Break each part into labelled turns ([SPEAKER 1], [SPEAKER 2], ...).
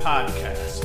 [SPEAKER 1] Podcast.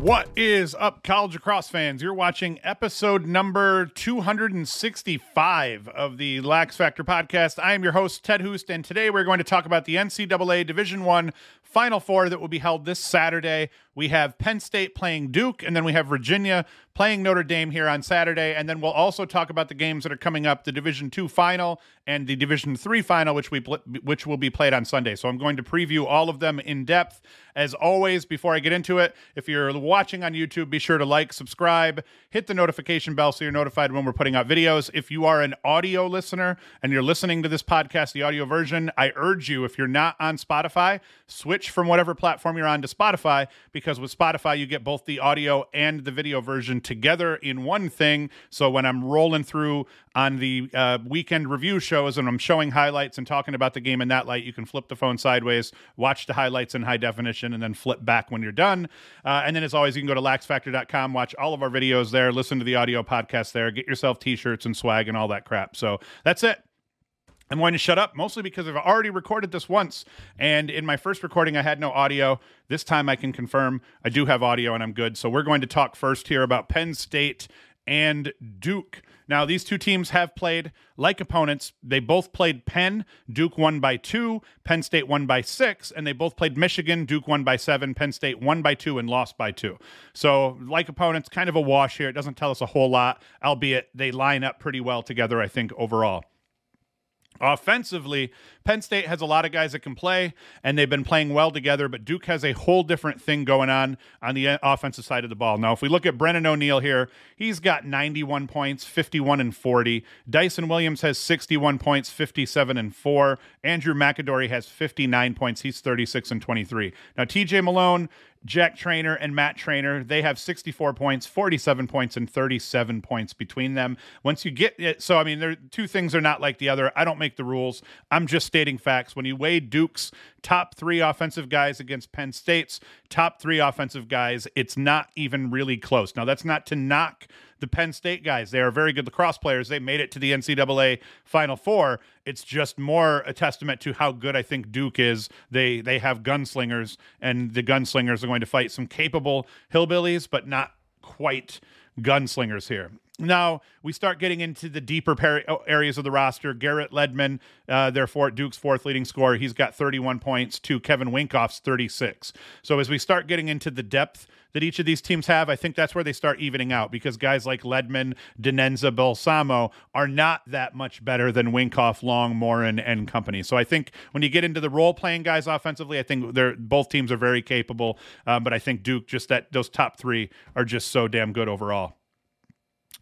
[SPEAKER 1] What is up, college Lacrosse fans? You're watching episode number 265 of the Lax Factor Podcast. I am your host, Ted Hoost, and today we're going to talk about the NCAA Division One Final Four that will be held this Saturday. We have Penn State playing Duke, and then we have Virginia playing Notre Dame here on Saturday. And then we'll also talk about the games that are coming up: the Division Two final and the Division Three final, which we pl- which will be played on Sunday. So I'm going to preview all of them in depth. As always, before I get into it, if you're watching on YouTube, be sure to like, subscribe, hit the notification bell so you're notified when we're putting out videos. If you are an audio listener and you're listening to this podcast, the audio version, I urge you, if you're not on Spotify, switch from whatever platform you're on to Spotify because with Spotify, you get both the audio and the video version together in one thing. So when I'm rolling through on the uh, weekend review shows and I'm showing highlights and talking about the game in that light, you can flip the phone sideways, watch the highlights in high definition, and then flip back when you're done. Uh, and then, as always, you can go to laxfactor.com, watch all of our videos there, listen to the audio podcast there, get yourself t shirts and swag and all that crap. So that's it. I'm going to shut up mostly because I've already recorded this once. And in my first recording, I had no audio. This time I can confirm I do have audio and I'm good. So we're going to talk first here about Penn State and Duke. Now, these two teams have played like opponents. They both played Penn. Duke won by two. Penn State won by six. And they both played Michigan. Duke won by seven. Penn State won by two and lost by two. So, like opponents, kind of a wash here. It doesn't tell us a whole lot, albeit they line up pretty well together, I think, overall. Offensively, Penn State has a lot of guys that can play, and they've been playing well together, but Duke has a whole different thing going on on the uh, offensive side of the ball. Now, if we look at Brennan O'Neill here, he's got 91 points, 51 and 40. Dyson Williams has 61 points, 57 and 4. Andrew McAdory has 59 points, he's 36 and 23. Now, TJ Malone, Jack Traynor and Matt Traynor, they have 64 points, 47 points, and 37 points between them. Once you get it, so I mean, there two things are not like the other. I don't make the rules. I'm just stating facts. When you weigh Duke's top three offensive guys against Penn State's top three offensive guys, it's not even really close. Now, that's not to knock the Penn State guys. They are very good lacrosse players. They made it to the NCAA Final Four. It's just more a testament to how good I think Duke is. They they have gunslingers, and the gunslingers are going to fight some capable hillbillies, but not quite gunslingers here. Now we start getting into the deeper par- areas of the roster. Garrett Leadmon, uh, therefore Duke's fourth leading scorer, he's got 31 points to Kevin Winkoff's 36. So as we start getting into the depth that each of these teams have, I think that's where they start evening out because guys like Leadmon, Danenza, Balsamo are not that much better than Winkoff, Long, Morin, and company. So I think when you get into the role playing guys offensively, I think they're both teams are very capable. Um, but I think Duke just that those top three are just so damn good overall.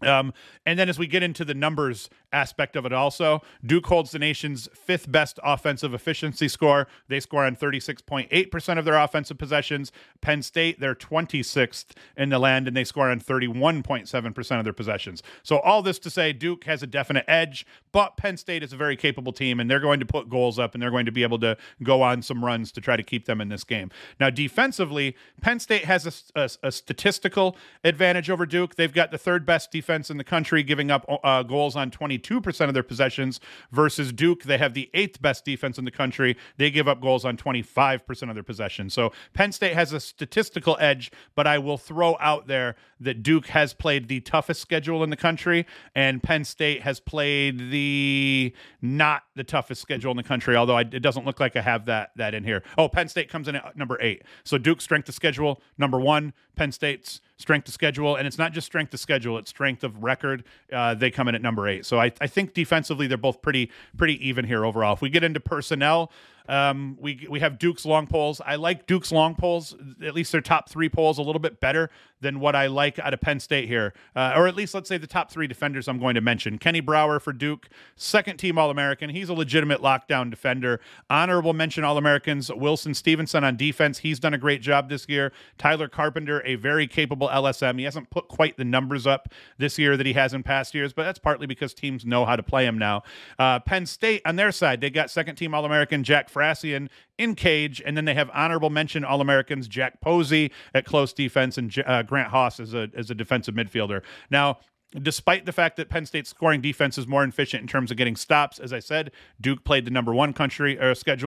[SPEAKER 1] Um, and then as we get into the numbers aspect of it, also, Duke holds the nation's fifth best offensive efficiency score. They score on 36.8% of their offensive possessions. Penn State, they're 26th in the land, and they score on 31.7% of their possessions. So, all this to say, Duke has a definite edge, but Penn State is a very capable team, and they're going to put goals up, and they're going to be able to go on some runs to try to keep them in this game. Now, defensively, Penn State has a, a, a statistical advantage over Duke. They've got the third best defense in the country, giving up uh, goals on 22% of their possessions, versus Duke. They have the eighth best defense in the country. They give up goals on 25% of their possessions. So Penn State has a statistical edge, but I will throw out there that Duke has played the toughest schedule in the country, and Penn State has played the not the toughest schedule in the country. Although I, it doesn't look like I have that that in here. Oh, Penn State comes in at number eight. So Duke's strength of schedule number one. Penn State's strength of schedule, and it's not just strength of schedule; it's strength of record. Uh, they come in at number eight. So I, I think defensively they're both pretty pretty even here overall. If we get into personnel, Um, we we have Duke's long poles. I like Duke's long poles, at least their top three poles, a little bit better than what I like out of Penn State here, uh, or at least let's say the top three defenders I'm going to mention. Kenny Brower for Duke, second team All American. He's a legitimate lockdown defender. Honorable mention All Americans Wilson Stevenson on defense. He's done a great job this year. Tyler Carpenter, a very capable LSM. He hasn't put quite the numbers up this year that he has in past years, but that's partly because teams know how to play him now. Uh, Penn State on their side, they got second team All American Jack Fracyon in cage, and then they have honorable mention All Americans Jack Posey at close defense and uh, Grant Haas as a as a defensive midfielder. Now, despite the fact that Penn State's scoring defense is more efficient in terms of getting stops, as I said, Duke played the number one country uh, schedule.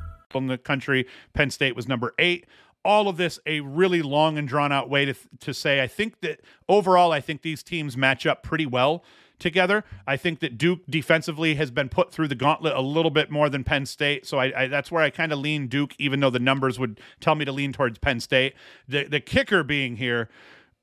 [SPEAKER 1] In the country. Penn State was number eight. All of this a really long and drawn out way to to say. I think that overall, I think these teams match up pretty well together. I think that Duke defensively has been put through the gauntlet a little bit more than Penn State. So I, I that's where I kind of lean Duke, even though the numbers would tell me to lean towards Penn State. The the kicker being here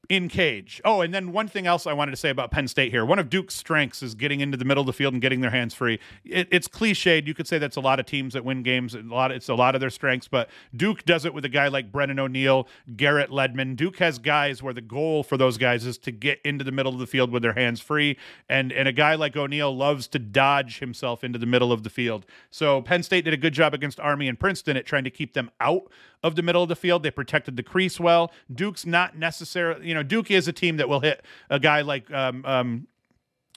[SPEAKER 1] in cage. Oh, and then one thing else I wanted to say about Penn State here. One of Duke's strengths is getting into the middle of the field and getting their hands free. It, it's cliched. You could say that's a lot of teams that win games. A lot. It's a lot of their strengths, but Duke does it with a guy like Brennan O'Neill, Garrett Leadmon. Duke has guys where the goal for those guys is to get into the middle of the field with their hands free, and and a guy like O'Neill loves to dodge himself into the middle of the field. So Penn State did a good job against Army and Princeton at trying to keep them out of the middle of the field. They protected the crease well. Duke's not necessarily, you know, Duke is a team that will hit a guy like um, um,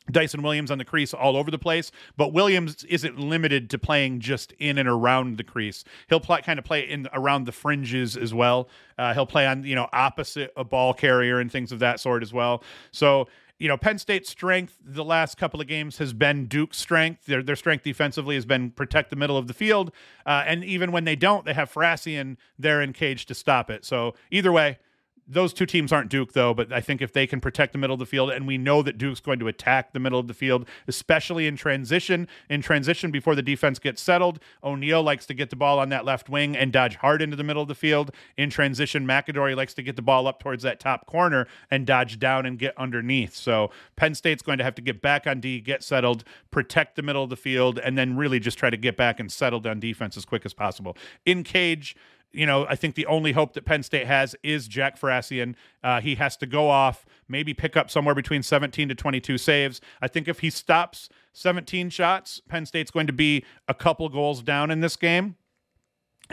[SPEAKER 1] Dyson Williams on the crease all over the place, but Williams isn't limited to playing just in and around the crease. He'll play, kind of play in around the fringes as well. Uh, he'll play on you know opposite a ball carrier and things of that sort as well. So you know, Penn State's strength the last couple of games has been Duke's strength. Their their strength defensively has been protect the middle of the field, uh, and even when they don't, they have Fracyon there in cage to stop it. So either way, those two teams aren't Duke, though, but I think if they can protect the middle of the field, and we know that Duke's going to attack the middle of the field, especially in transition, in transition before the defense gets settled. O'Neill likes to get the ball on that left wing and dodge hard into the middle of the field. In transition, McAdory likes to get the ball up towards that top corner and dodge down and get underneath. So Penn State's going to have to get back on D, get settled, protect the middle of the field, and then really just try to get back and settle on defense as quick as possible. In cage, you know, I think the only hope that Penn State has is Jack Fracyon. Uh, he has to go off, maybe pick up somewhere between 17 to 22 saves. I think if he stops 17 shots, Penn State's going to be a couple goals down in this game.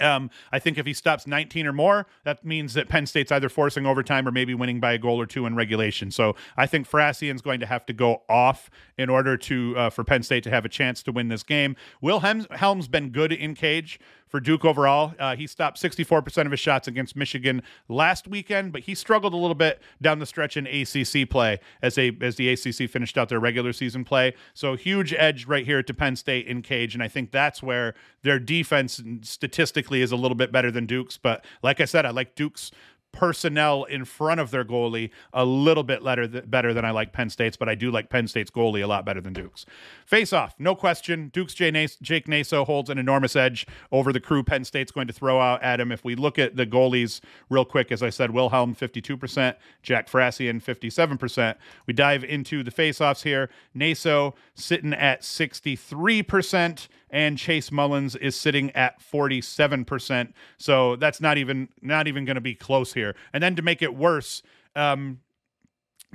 [SPEAKER 1] Um, I think if he stops 19 or more, that means that Penn State's either forcing overtime or maybe winning by a goal or two in regulation. So I think Fracyon's going to have to go off in order to uh, for Penn State to have a chance to win this game. Wilhelm's been good in cage for Duke overall. Uh, he stopped 64% of his shots against Michigan last weekend, but he struggled a little bit down the stretch in ACC play as they as the ACC finished out their regular season play. So huge edge right here to Penn State in cage, and I think that's where their defense statistically is a little bit better than Duke's. But like I said, I like Duke's personnel in front of their goalie a little bit better, better than I like Penn State's, but I do like Penn State's goalie a lot better than Duke's. Face off, no question. Duke's Jake Naso holds an enormous edge over the crew Penn State's going to throw out at him. If we look at the goalies real quick, as I said, Wilhelm 52%, Jack Fracyon 57%. We dive into the face offs here. Naso sitting at 63% and Chase Mullins is sitting at 47%. So that's not even not even going to be close here. And then to make it worse, um,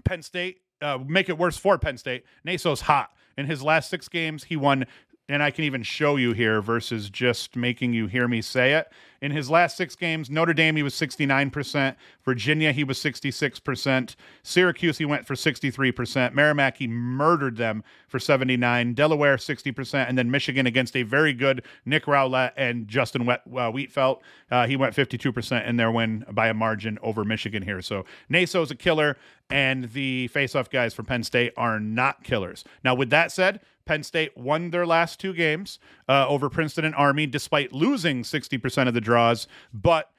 [SPEAKER 1] Penn State uh, make it worse for Penn State. Naso's hot. In his last six games, he won and I can even show you here versus just making you hear me say it. In his last six games, Notre Dame, he was 69%. Virginia, he was 66%. Syracuse, he went for 63%. Merrimack, he murdered them for 79. Delaware, 60%. And then Michigan against a very good Nick Rowlett and Justin Wet, uh, Wietfeldt. Uh, he went 52% in their win by a margin over Michigan here. So Naso's a killer, and the faceoff guys for Penn State are not killers. Now, with that said, Penn State won their last two games uh, over Princeton and Army, despite losing 60% of the draws. But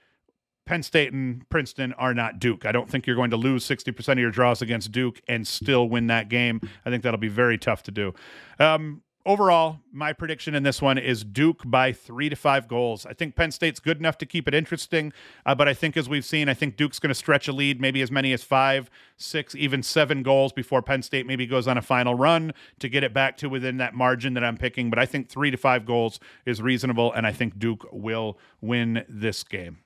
[SPEAKER 1] Penn State and Princeton are not Duke. I don't think you're going to lose 60% of your draws against Duke and still win that game. I think that'll be very tough to do. Um, overall, my prediction in this one is Duke by three to five goals. I think Penn State's good enough to keep it interesting, uh, but I think as we've seen, I think Duke's going to stretch a lead, maybe as many as five, six, even seven goals before Penn State maybe goes on a final run to get it back to within that margin that I'm picking. But I think three to five goals is reasonable, and I think Duke will win this game.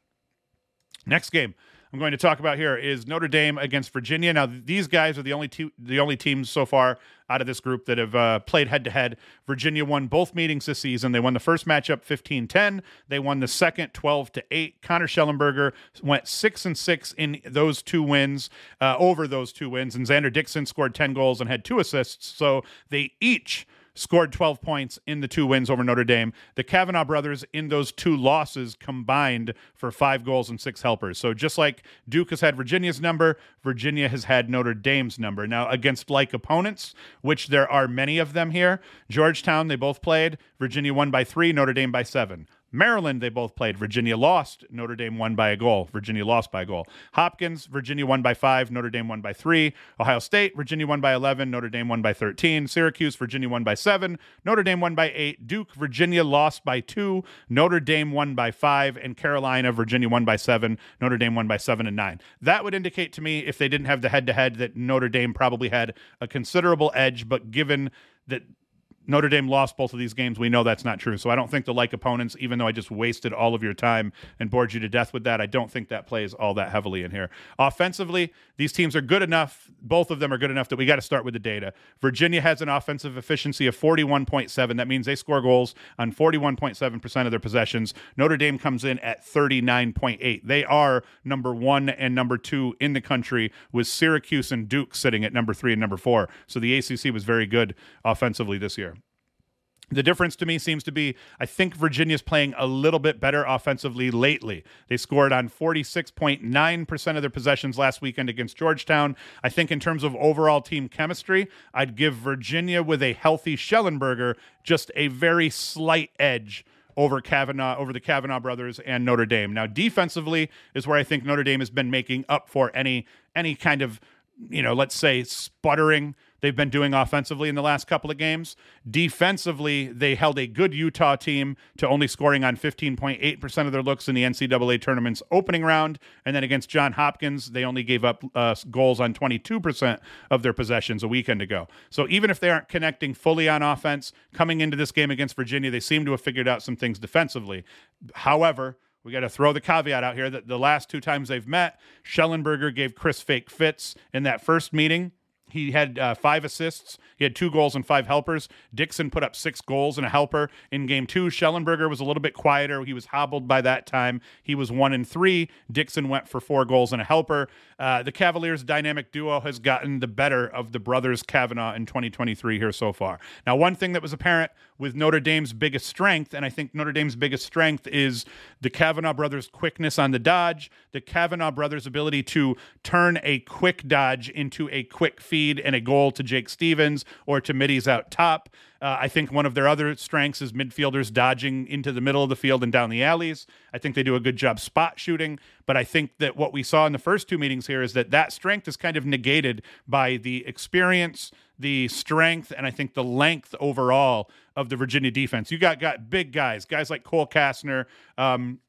[SPEAKER 1] Next game I'm going to talk about here is Notre Dame against Virginia. Now, these guys are the only two, the only teams so far out of this group that have uh, played head to head. Virginia won both meetings this season. They won the first matchup 15-10. They won the second 12 to 8. Connor Schellenberger went 6 and 6 in those two wins, uh, over those two wins, and Xander Dixon scored 10 goals and had two assists. So they each scored 12 points in the two wins over Notre Dame. The Kavanagh brothers in those two losses combined for five goals and six helpers. So just like Duke has had Virginia's number, Virginia has had Notre Dame's number. Now, against like opponents, which there are many of them here, Georgetown, they both played. Virginia won by three, Notre Dame by seven. Maryland, they both played. Virginia lost. Notre Dame won by a goal. Virginia lost by a goal. Hopkins, Virginia won by five. Notre Dame won by three. Ohio State, Virginia won by 11. Notre Dame won by 13. Syracuse, Virginia won by seven. Notre Dame won by eight. Duke, Virginia lost by two. Notre Dame won by five. And Carolina, Virginia won by seven. Notre Dame won by seven and nine. That would indicate to me, if they didn't have the head to head, that Notre Dame probably had a considerable edge. But given that Notre Dame lost both of these games. We know that's not true. So I don't think the like opponents, even though I just wasted all of your time and bored you to death with that, I don't think that plays all that heavily in here. Offensively, these teams are good enough. Both of them are good enough that we got to start with the data. Virginia has an offensive efficiency of 41.7. That means they score goals on 41.7% of their possessions. Notre Dame comes in at 39.8. They are number one and number two in the country, with Syracuse and Duke sitting at number three and number four. So the ACC was very good offensively this year. The difference to me seems to be I think Virginia's playing a little bit better offensively lately. They scored on 46.9% of their possessions last weekend against Georgetown. I think in terms of overall team chemistry, I'd give Virginia with a healthy Schellenberger just a very slight edge over Kavanagh, over the Kavanagh brothers and Notre Dame. Now, defensively is where I think Notre Dame has been making up for any any kind of, you know, let's say sputtering they've been doing offensively in the last couple of games. Defensively, they held a good Utah team to only scoring on 15.8% of their looks in the NCAA tournament's opening round. And then against John Hopkins, they only gave up uh, goals on 22% of their possessions a weekend ago. So even if they aren't connecting fully on offense, coming into this game against Virginia, they seem to have figured out some things defensively. However, we got to throw the caveat out here that the last two times they've met, Schellenberger gave Chris Fake fits in that first meeting he had uh, five assists. He had two goals and five helpers. Dixon put up six goals and a helper in game two. Schellenberger was a little bit quieter. He was hobbled by that time. He was one and three. Dixon went for four goals and a helper. Uh, the Cavaliers' dynamic duo has gotten the better of the brothers Kavanagh in 2023 here so far. Now, one thing that was apparent with Notre Dame's biggest strength, and I think Notre Dame's biggest strength is the Kavanagh brothers' quickness on the dodge, the Kavanagh brothers' ability to turn a quick dodge into a quick feed and a goal to Jake Stevens or to middies out top. Uh, I think one of their other strengths is midfielders dodging into the middle of the field and down the alleys. I think they do a good job spot shooting, but I think that what we saw in the first two meetings here is that that strength is kind of negated by the experience, the strength, and I think the length overall of the Virginia defense. You got got big guys, guys like Cole Kastner, um,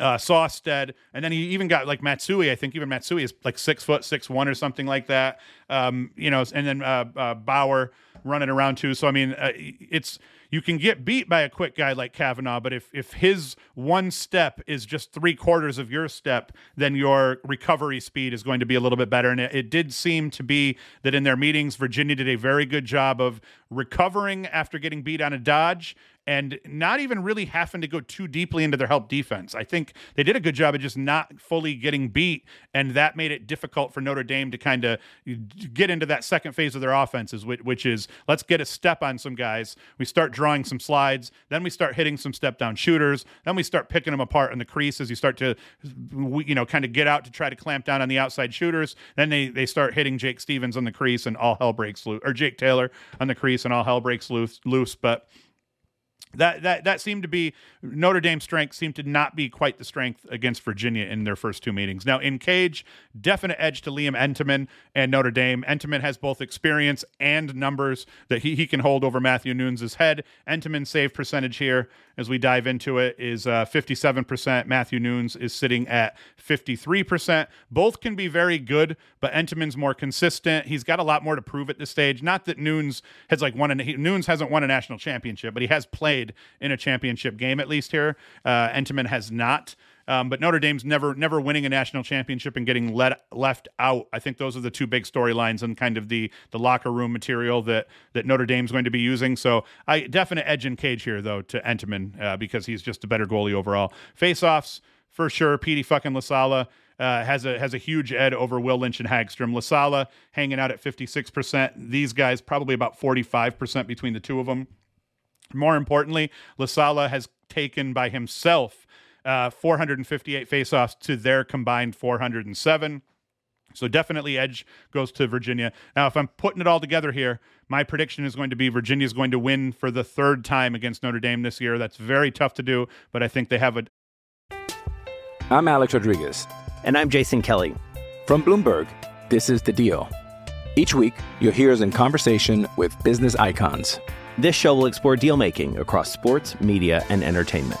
[SPEAKER 1] uh, Sawstead, and then he even got like Matsui. I think even Matsui is like six foot six one or something like that. Um, you know, and then uh, uh, Bauer running around too. So I mean, uh, it's you can get beat by a quick guy like Kavanagh, but if if his one step is just three quarters of your step, then your recovery speed is going to be a little bit better. And it, it did seem to be that in their meetings, Virginia did a very good job of recovering after getting beat on a dodge and not even really having to go too deeply into their help defense. I think they did a good job of just not fully getting beat, and that made it difficult for Notre Dame to kind of get into that second phase of their offenses, which, which is let's get a step on some guys. We start drawing some slides, then we start hitting some step down shooters, then we start picking them apart in the crease as you start to, you know, kind of get out to try to clamp down on the outside shooters. Then they they start hitting Jake Stevens on the crease, and all hell breaks loose, or Jake Taylor on the crease, and all hell breaks loose. loose. But that that that seemed to be Notre Dame's strength seemed to not be quite the strength against Virginia in their first two meetings. Now in Cage, definite edge to Liam Entenmann and Notre Dame. Entenmann has both experience and numbers that he, he can hold over Matthew Nunes' head. Entenmann's save percentage here, as we dive into it, is uh, 57%. Matthew Nunes is sitting at 53%. Both can be very good, but Entenmann's more consistent. He's got a lot more to prove at this stage. Not that Nunes has like won a Nunes hasn't won a national championship, but he has played in a championship game at least here. Uh, Entenmann has not. Um, but Notre Dame's never never winning a national championship and getting let left out. I think those are the two big storylines and kind of the the locker room material that that Notre Dame's going to be using. So I definite edge in cage here though to Entenmann uh, because he's just a better goalie overall. Faceoffs for sure. Petey fucking LaSalla. Uh, has a has a huge ed over Will Lynch and Hagstrom. LaSalla hanging out at 56%. These guys probably about 45% between the two of them. More importantly, LaSalla has taken by himself uh, 458 faceoffs to their combined 407. So definitely edge goes to Virginia. Now, if I'm putting it all together here, my prediction is going to be Virginia is going to win for the third time against Notre Dame this year. That's very tough to do, but I think they have a.
[SPEAKER 2] I'm Alex Rodriguez.
[SPEAKER 3] And I'm Jason Kelly.
[SPEAKER 2] From Bloomberg, this is The Deal. Each week, you'll hear us in conversation with business icons.
[SPEAKER 3] This show will explore deal making across sports, media, and entertainment.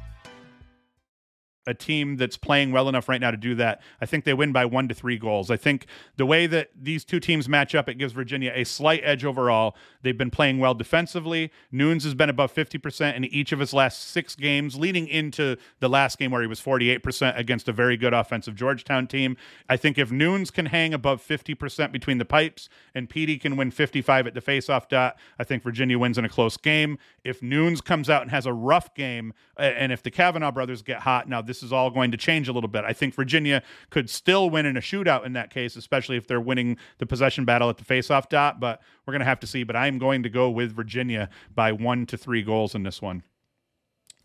[SPEAKER 1] A team that's playing well enough right now to do that. I think they win by one to three goals. I think the way that these two teams match up, it gives Virginia a slight edge overall. They've been playing well defensively. Nunes has been above 50% in each of his last six games, leading into the last game where he was 48% against a very good offensive Georgetown team. I think if Nunes can hang above 50% between the pipes and Petey can win 55 at the faceoff dot, I think Virginia wins in a close game. If Nunes comes out and has a rough game, and if the Kavanagh brothers get hot, now this is all going to change a little bit. I think Virginia could still win in a shootout in that case, especially if they're winning the possession battle at the faceoff dot. But we're going to have to see. But I'm going to go with Virginia by one to three goals in this one.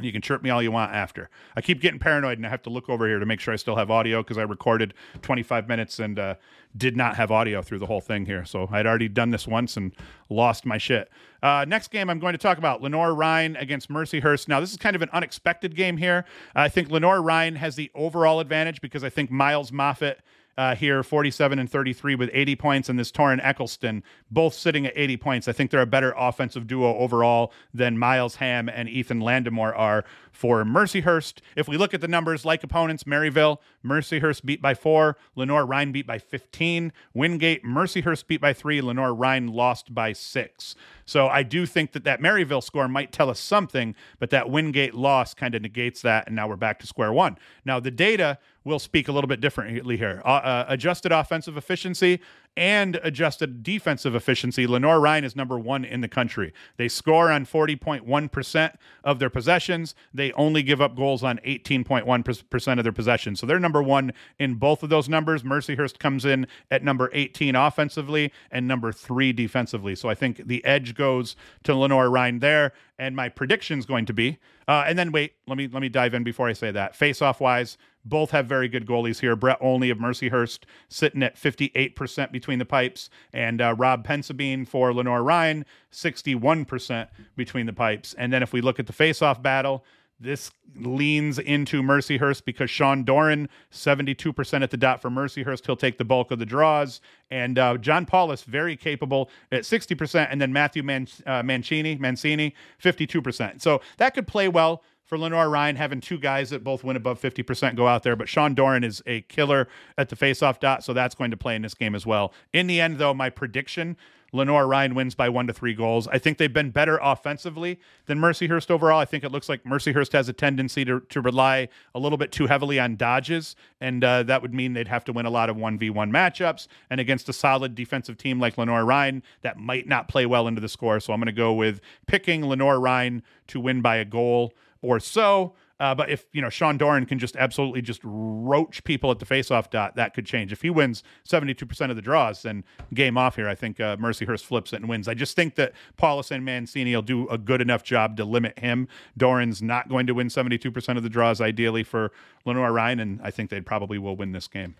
[SPEAKER 1] You can chirp me all you want after. I keep getting paranoid and I have to look over here to make sure I still have audio because I recorded 25 minutes and uh, did not have audio through the whole thing here. So I'd already done this once and lost my shit. Uh, next game I'm going to talk about Lenoir-Rhyne against Mercyhurst. Now, this is kind of an unexpected game here. I think Lenoir-Rhyne has the overall advantage because I think Miles Moffitt uh, here, 47 and 33 with 80 points, and this Torrin Eccleston, both sitting at 80 points. I think they're a better offensive duo overall than Miles Ham and Ethan Landemore are for Mercyhurst. If we look at the numbers, like opponents, Maryville, Mercyhurst beat by four, Lenoir-Rhyne beat by 15, Wingate, Mercyhurst beat by three, Lenoir-Rhyne lost by six. So I do think that that Maryville score might tell us something, but that Wingate loss kind of negates that, and now we're back to square one. Now the data will speak a little bit differently here. Uh, uh, adjusted offensive efficiency and adjusted defensive efficiency. Lenoir-Rhyne is number one in the country. They score on 40.1% of their possessions. They only give up goals on 18.1% of their possessions. So they're number one in both of those numbers. Mercyhurst comes in at number 18 offensively and number three defensively. So I think the edge goes to Lenoir-Rhyne there. And my prediction is going to be, uh, and then wait, let me let me dive in before I say that. Face off wise, both have very good goalies here. Brett Olney of Mercyhurst sitting at 58% between the pipes, and uh, Rob Pensabine for Lenoir-Rhyne, 61% between the pipes. And then if we look at the face-off battle, this leans into Mercyhurst because Sean Doran, 72% at the dot for Mercyhurst. He'll take the bulk of the draws. And uh, John Paulus, very capable at 60%. And then Matthew Man- uh, Mancini, Mancini, 52%. So that could play well for Lenoir-Rhyne, having two guys that both win above 50% go out there. But Sean Doran is a killer at the faceoff dot, so that's going to play in this game as well. In the end, though, my prediction Lenoir-Rhyne wins by one to three goals. I think they've been better offensively than Mercyhurst overall. I think it looks like Mercyhurst has a tendency to, to rely a little bit too heavily on dodges, and uh, that would mean they'd have to win a lot of 1v1 matchups. And against a solid defensive team like Lenoir-Rhyne, that might not play well into the score. So I'm going to go with picking Lenoir-Rhyne to win by a goal or so. Uh, but if you know Sean Doran can just absolutely just roach people at the faceoff dot, that could change. If he wins seventy two percent of the draws, then game off here. I think uh, Mercyhurst flips it and wins. I just think that Paulus and Mancini will do a good enough job to limit him. Doran's not going to win seventy two percent of the draws, ideally for Lenoir-Rhyne, and I think they probably will win this game.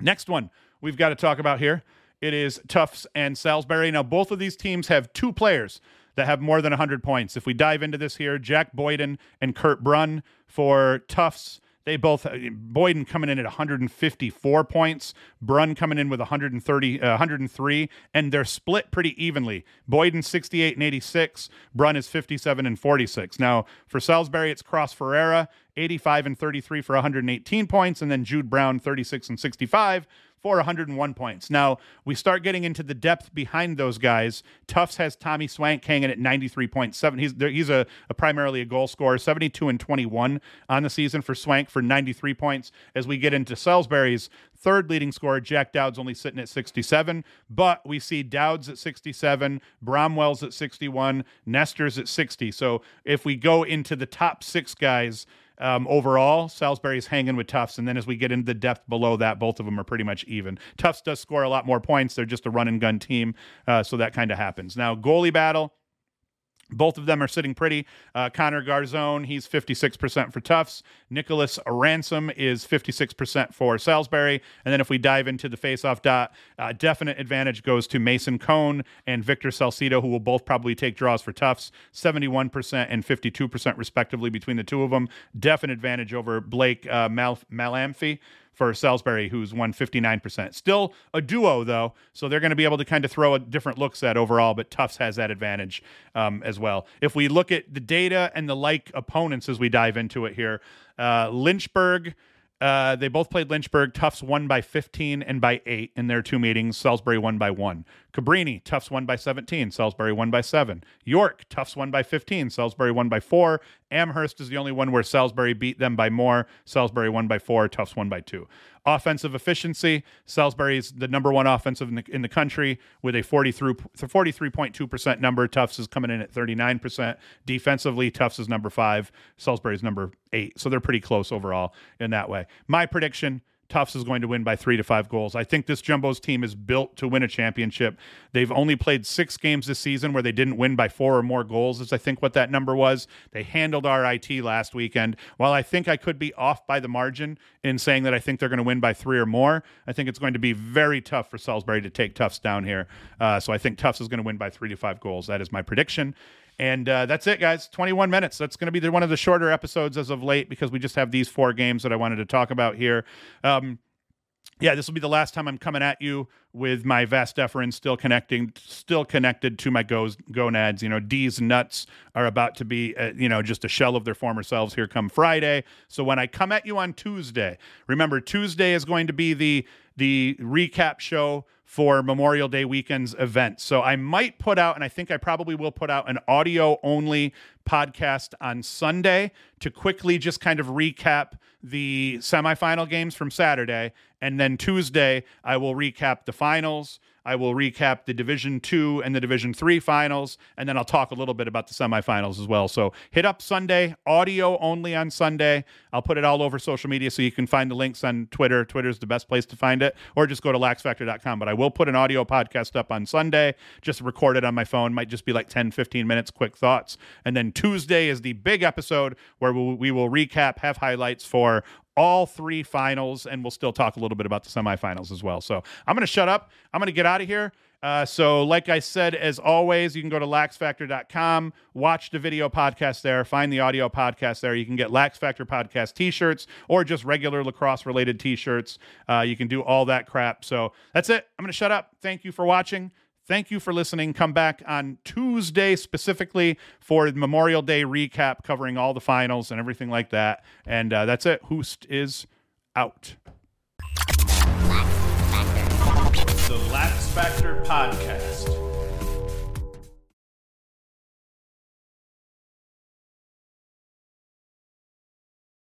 [SPEAKER 1] Next one we've got to talk about here. It is Tufts and Salisbury. Now both of these teams have two players that have more than 100 points. If we dive into this here, Jack Boyden and Kurt Brunn for Tufts. They both Boyden coming in at 154 points, Brunn coming in with 130, uh, 103, and they're split pretty evenly. Boyden 68 and 86, Brunn is 57 and 46. Now for Salisbury, it's Cross Ferrara 85 and 33 for 118 points, and then Jude Brown 36 and 65 for 101 points. Now, we start getting into the depth behind those guys. Tufts has Tommy Swank hanging at 93.7. He's he's a, a, primarily a goal scorer, 72 and 21 on the season for Swank for 93 points. As we get into Salisbury's third leading scorer, Jack Dowd's only sitting at 67, but we see Dowd's at 67, Bromwell's at 61, Nestor's at 60. So if we go into the top six guys, um, overall, Salisbury's hanging with Tufts, and then as we get into the depth below that, both of them are pretty much even. Tufts does score a lot more points; they're just a run and gun team, uh, so that kind of happens. Now, goalie battle. Both of them are sitting pretty. Uh, Connor Garzone, he's 56% for Tufts. Nicholas Ransom is 56% for Salisbury. And then if we dive into the faceoff dot, uh, definite advantage goes to Mason Cone and Victor Salcido, who will both probably take draws for Tufts, 71% and 52% respectively between the two of them. Definite advantage over Blake uh, Mal- Malamphy for Salisbury, who's won 59%. Still a duo, though, so they're going to be able to kind of throw a different looks at overall, but Tufts has that advantage um, as well. If we look at the data and the like opponents as we dive into it here, uh, Lynchburg. Uh, they both played Lynchburg. Tufts won by 15 and by 8 in their two meetings. Salisbury won by 1. Cabrini, Tufts won by 17. Salisbury won by 7. York, Tufts won by 15. Salisbury won by 4. Amherst is the only one where Salisbury beat them by more. Salisbury won by 4. Tufts won by 2. Offensive efficiency, Salisbury is the number one offensive in the, in the country with a 43, 43.2% number. Tufts is coming in at 39%. Defensively, Tufts is number 5. Salisbury is number 8. So they're pretty close overall in that way. My prediction Tufts is going to win by three to five goals. I think this Jumbos team is built to win a championship. They've only played six games this season where they didn't win by four or more goals, is I think what that number was. They handled RIT last weekend. While I think I could be off by the margin in saying that I think they're going to win by three or more, I think it's going to be very tough for Salisbury to take Tufts down here. Uh, so I think Tufts is going to win by three to five goals. That is my prediction. And uh, that's it, guys. 21 minutes. That's going to be the, one of the shorter episodes as of late because we just have these four games that I wanted to talk about here. Um, yeah, this will be the last time I'm coming at you with my vas deferens still connecting, still connected to my goes, gonads. You know, D's nuts are about to be, uh, you know, just a shell of their former selves here come Friday. So when I come at you on Tuesday, remember Tuesday is going to be the the recap show for Memorial Day weekend's event. So I might put out, and I think I probably will put out an audio only podcast on Sunday to quickly just kind of recap the semifinal games from Saturday. And then Tuesday, I will recap the finals I will recap the Division Two and the Division Three finals, and then I'll talk a little bit about the semifinals as well. So hit up Sunday, audio only on Sunday. I'll put it all over social media so you can find the links on Twitter. Twitter's the best place to find it, or just go to laxfactor.com. But I will put an audio podcast up on Sunday, just record it on my phone. Might just be like 10, 15 minutes, quick thoughts. And then Tuesday is the big episode where we will recap, have highlights for all three finals, and we'll still talk a little bit about the semifinals as well. So I'm going to shut up. I'm going to get out of here. Uh, so, like I said, as always, you can go to laxfactor.com, watch the video podcast there, find the audio podcast there. You can get Lax Factor podcast t shirts or just regular lacrosse related t shirts. Uh, you can do all that crap. So, that's it. I'm going to shut up. Thank you for watching. Thank you for listening. Come back on Tuesday specifically for Memorial Day recap covering all the finals and everything like that. And uh, that's it. Hoost is out.
[SPEAKER 4] The Lax Factor
[SPEAKER 1] Podcast.